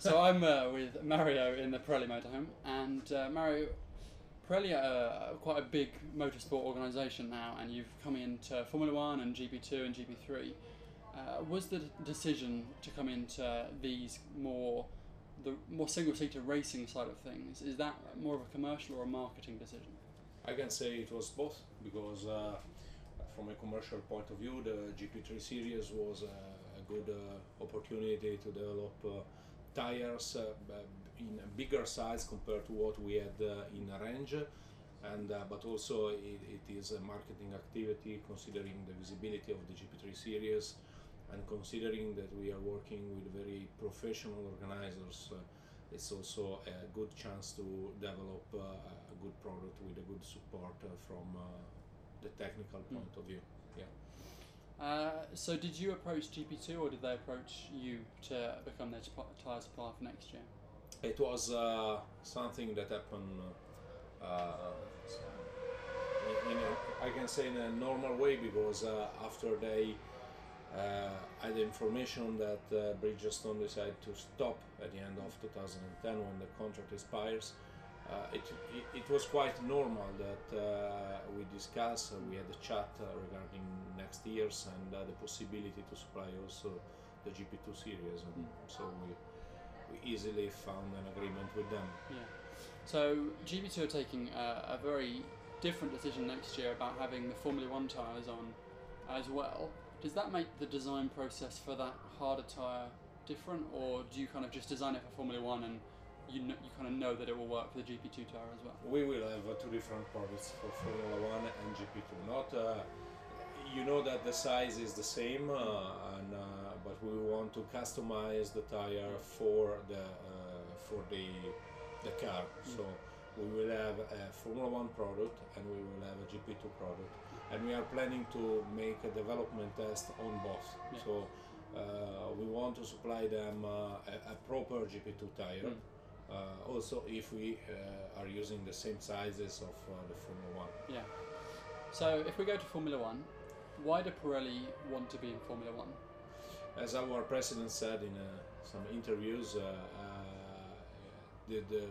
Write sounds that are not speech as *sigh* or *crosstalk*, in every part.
So I'm uh, with Mario in the Pirelli motorhome, and uh, Mario, Pirelli are quite a big motorsport organisation now, and you've come into Formula One and GP2 and GP3. Uh, was the decision to come into these more the more single-seater racing side of things is that more of a commercial or a marketing decision? I can say it was both because uh, from a commercial point of view, the GP3 series was a, a good uh, opportunity to develop uh, tires uh, in a bigger size compared to what we had uh, in range. And, uh, but also it, it is a marketing activity considering the visibility of the GP3 series and considering that we are working with very professional organizers uh, it's also a good chance to develop uh, a good product with a good support uh, from uh, the technical Hmm. point of view Uh, so did you approach GP2 or did they approach you to become their tyre supplier for next year? it was uh, something that happened uh, in, in a, I can say in a normal way because uh, after they uh, had information that Bridgestone decided to stop at the end of 2010 when the contract expires. Uh, it, it, it was quite normal that uh, we discussed, uh, we had a chat uh, regarding next years and uh, the possibility to supply also the GP2 series. And so we, we easily found an agreement with them. Yeah. So GP2 are taking a, a very different decision next year about having the Formula One tyres on as well. Does that make the design process for that harder tyre different, or do you kind of just design it for Formula One and you kn- you kind of know that it will work for the GP2 tyre as well? We will have uh, two different products for Formula One and GP2. Not, uh, you know that the size is the same, uh, and uh, but we want to customize the tire for the uh, for the the car. So we will have a Formula One product and we will have a GP2 product, and we are planning to make a development test on both. Yeah. So. Uh, we want to supply them uh, a, a proper GP2 tire, Mm. Uh, also, if we uh, are using the same sizes of uh, the Formula One, Yeah. So if we go to Formula One, why do Pirelli want to be in Formula One? as our president said in uh, some interviews, uh, uh, the, the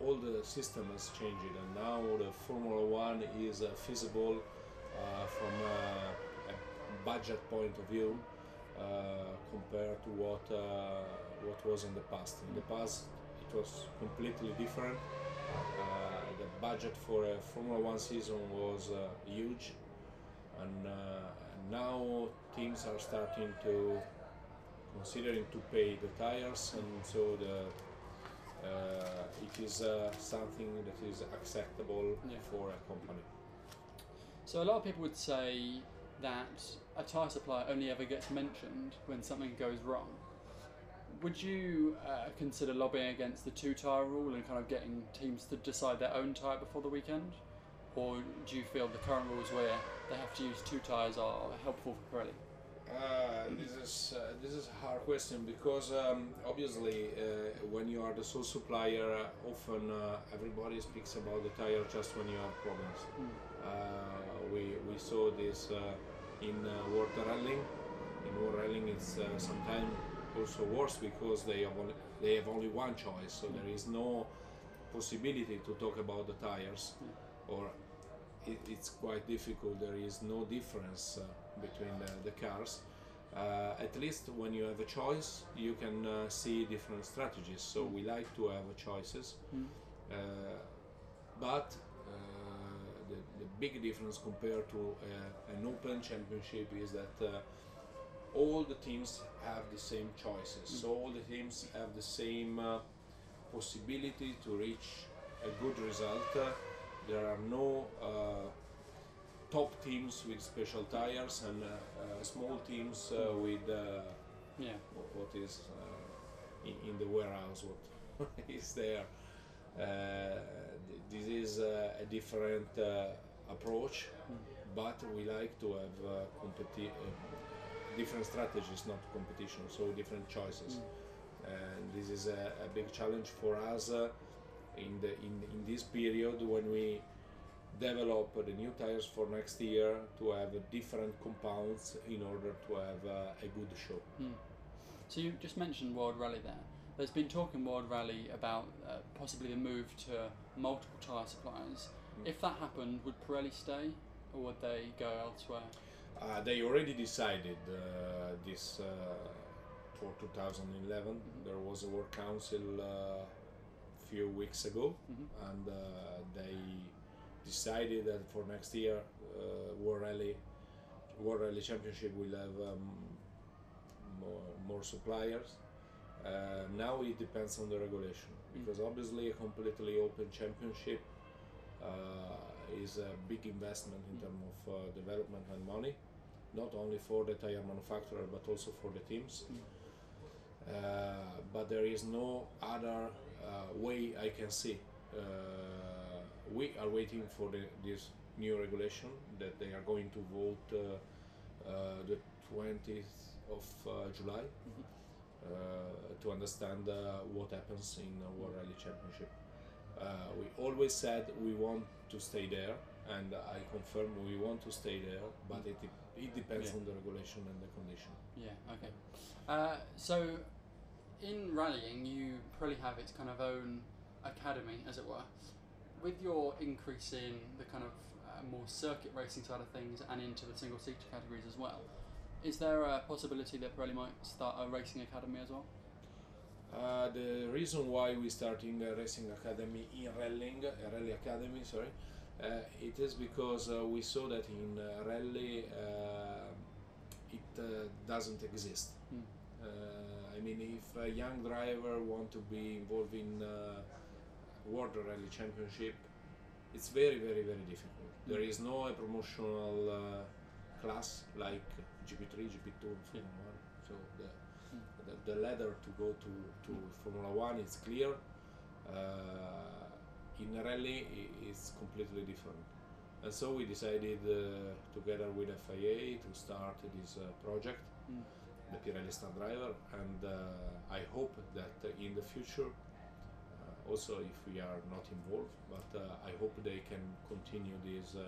all the system has changed, and now the Formula One is uh, feasible uh, from uh, a budget point of view uh, compared to what uh, what was in the past. In the past, it was completely different. Uh, the budget for a Formula One season was uh, huge, and uh, now teams are starting to considering to pay the tires, and so the uh, it is uh, something that is acceptable Yeah. for a company. So a lot of people would say that a tyre supplier only ever gets mentioned when something goes wrong. Would you uh, consider lobbying against the two tyre rule and kind of getting teams to decide their own tyre before the weekend? Or do you feel the current rules where they have to use two tyres are helpful for Pirelli? Uh, this is uh, this is a hard question because um, obviously uh, when you are the sole supplier, uh, often uh, everybody speaks about the tire just when you have problems. Uh, we we saw this uh, in uh, World Rallying. In World Rallying, it's uh, sometimes also worse because they have only, they have only one choice, so there is no possibility to talk about the tires, or it, it's quite difficult. There is no difference uh, between the, the cars. Uh, at least when you have a choice, you can uh, see different strategies. So we like to have choices, uh, but uh, the, the big difference compared to uh, an open championship is that uh, all the teams have the same choices. So all the teams have the same uh, possibility to reach a good result. Uh, there are no uh, top teams with special tires and uh, uh, small teams uh, with uh, Yeah. wh- what is uh, in, in the warehouse, what *laughs* is there. Uh, th- this is uh, a different uh, approach, but we like to have uh, competi- uh, different strategies, not competition, so different choices. And this is a, a big challenge for us uh, in, the, in, in this period when we develop the new tires for next year to have different compounds in order to have uh, a good show. So you just mentioned World Rally there. there's been talk in World Rally about uh, possibly the move to multiple tyre suppliers. Mm. If that happened, would Pirelli stay or would they go elsewhere? Uh, they already decided uh, this uh, for 2011. There was a World Council uh, a few weeks ago, Mhm. and uh, they decided that for next year, uh, World Rally, World Rally Championship will have um, more, more suppliers. Uh, now it depends on the regulation Mm. because obviously a completely open championship uh, is a big investment in terms of uh, development and money, not only for the tire manufacturer but also for the teams. Mm. Uh, but there is no other uh, way I can see. Uh, we are waiting for the, this new regulation that they are going to vote uh, uh, the 20th of uh, July Mhm. uh, to understand uh, what happens in World Rally Championship. Uh, we always said we want to stay there, and I confirm we want to stay there, but it, it depends Yeah. on the regulation and the condition. Yeah, okay. Uh, so, in rallying, you probably have its kind of own academy, as it were. With your increase in the kind of uh, more circuit racing side of things and into the single seater categories as well, is there a possibility that Pirelli might start a racing academy as well? Uh, the reason why we starting a racing academy in rallying, a rally academy, sorry, uh, it is because uh, we saw that in uh, rally uh, it uh, doesn't exist. Uh, I mean, if a young driver want to be involved in uh, World Rally Championship, it's very, very, very difficult. There is no a promotional uh, class like GP3, GP2, and One. So the, the, the ladder to go to, to Formula One is clear. Uh, in rally, it's completely different. And so we decided, uh, together with FIA, to start this uh, project Mm. the Pirelli Star Driver, and uh, I hope that in the future, uh, also if we are not involved, but uh, I hope they can continue this uh,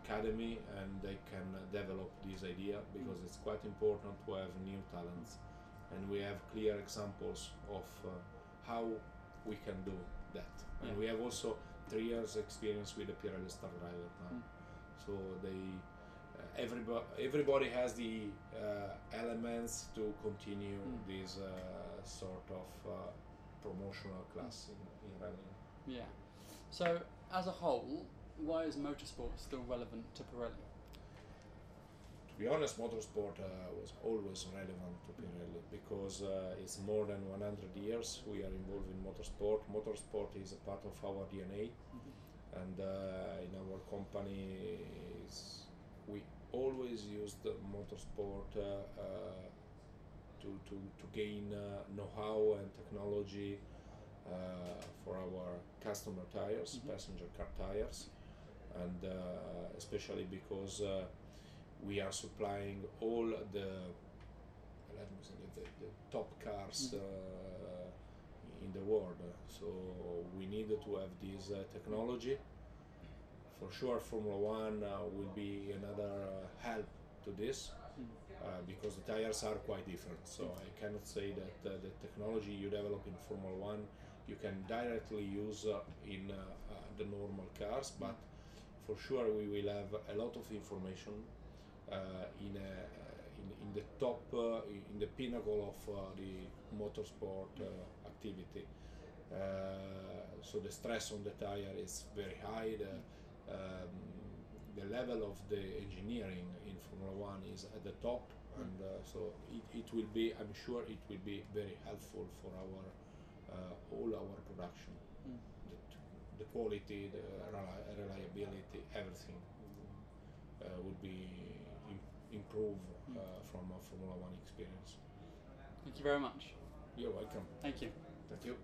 academy and they can develop this idea because it's quite important to have new talents, and we have clear examples of uh, how we can do that, and Yeah. we have also three years experience with the Pirelli Star Driver now, Mm. so they uh, everybody everybody has the uh, elements to continue Mm. this uh, sort of uh, promotional class in, in rallying. Yeah. So, as a whole, why is motorsport still relevant to Pirelli? To be honest, motorsport uh, was always relevant to Pirelli because uh, it's more than 100 years we are involved in motorsport. Motorsport is a part of our DNA, and uh, in our company, we always used the motorsport uh, uh, to, to, to gain uh, know-how and technology uh, for our customer tires, Mhm. passenger car tires, and uh, especially because uh, we are supplying all the let me say, the, the top cars Mhm. uh, in the world. So we needed to have this uh, technology. For sure, Formula One uh, will be another uh, help to this Mm. uh, because the tires are quite different. So I cannot say that uh, the technology you develop in Formula One you can directly use uh, in the normal cars, but for sure we will have a lot of information in, a, in in the top uh, in the pinnacle of uh, the motorsport uh, activity. Uh, so the stress on the tire is very high. The, um, the level of the engineering in Formula One is at the top, and uh, so it, it will be. I'm sure it will be very helpful for our uh, all our production. Mm. The, the quality, the reliability, everything uh, would be improve uh, from a Formula One experience. Thank you very much. You're welcome. Thank you. Thank you.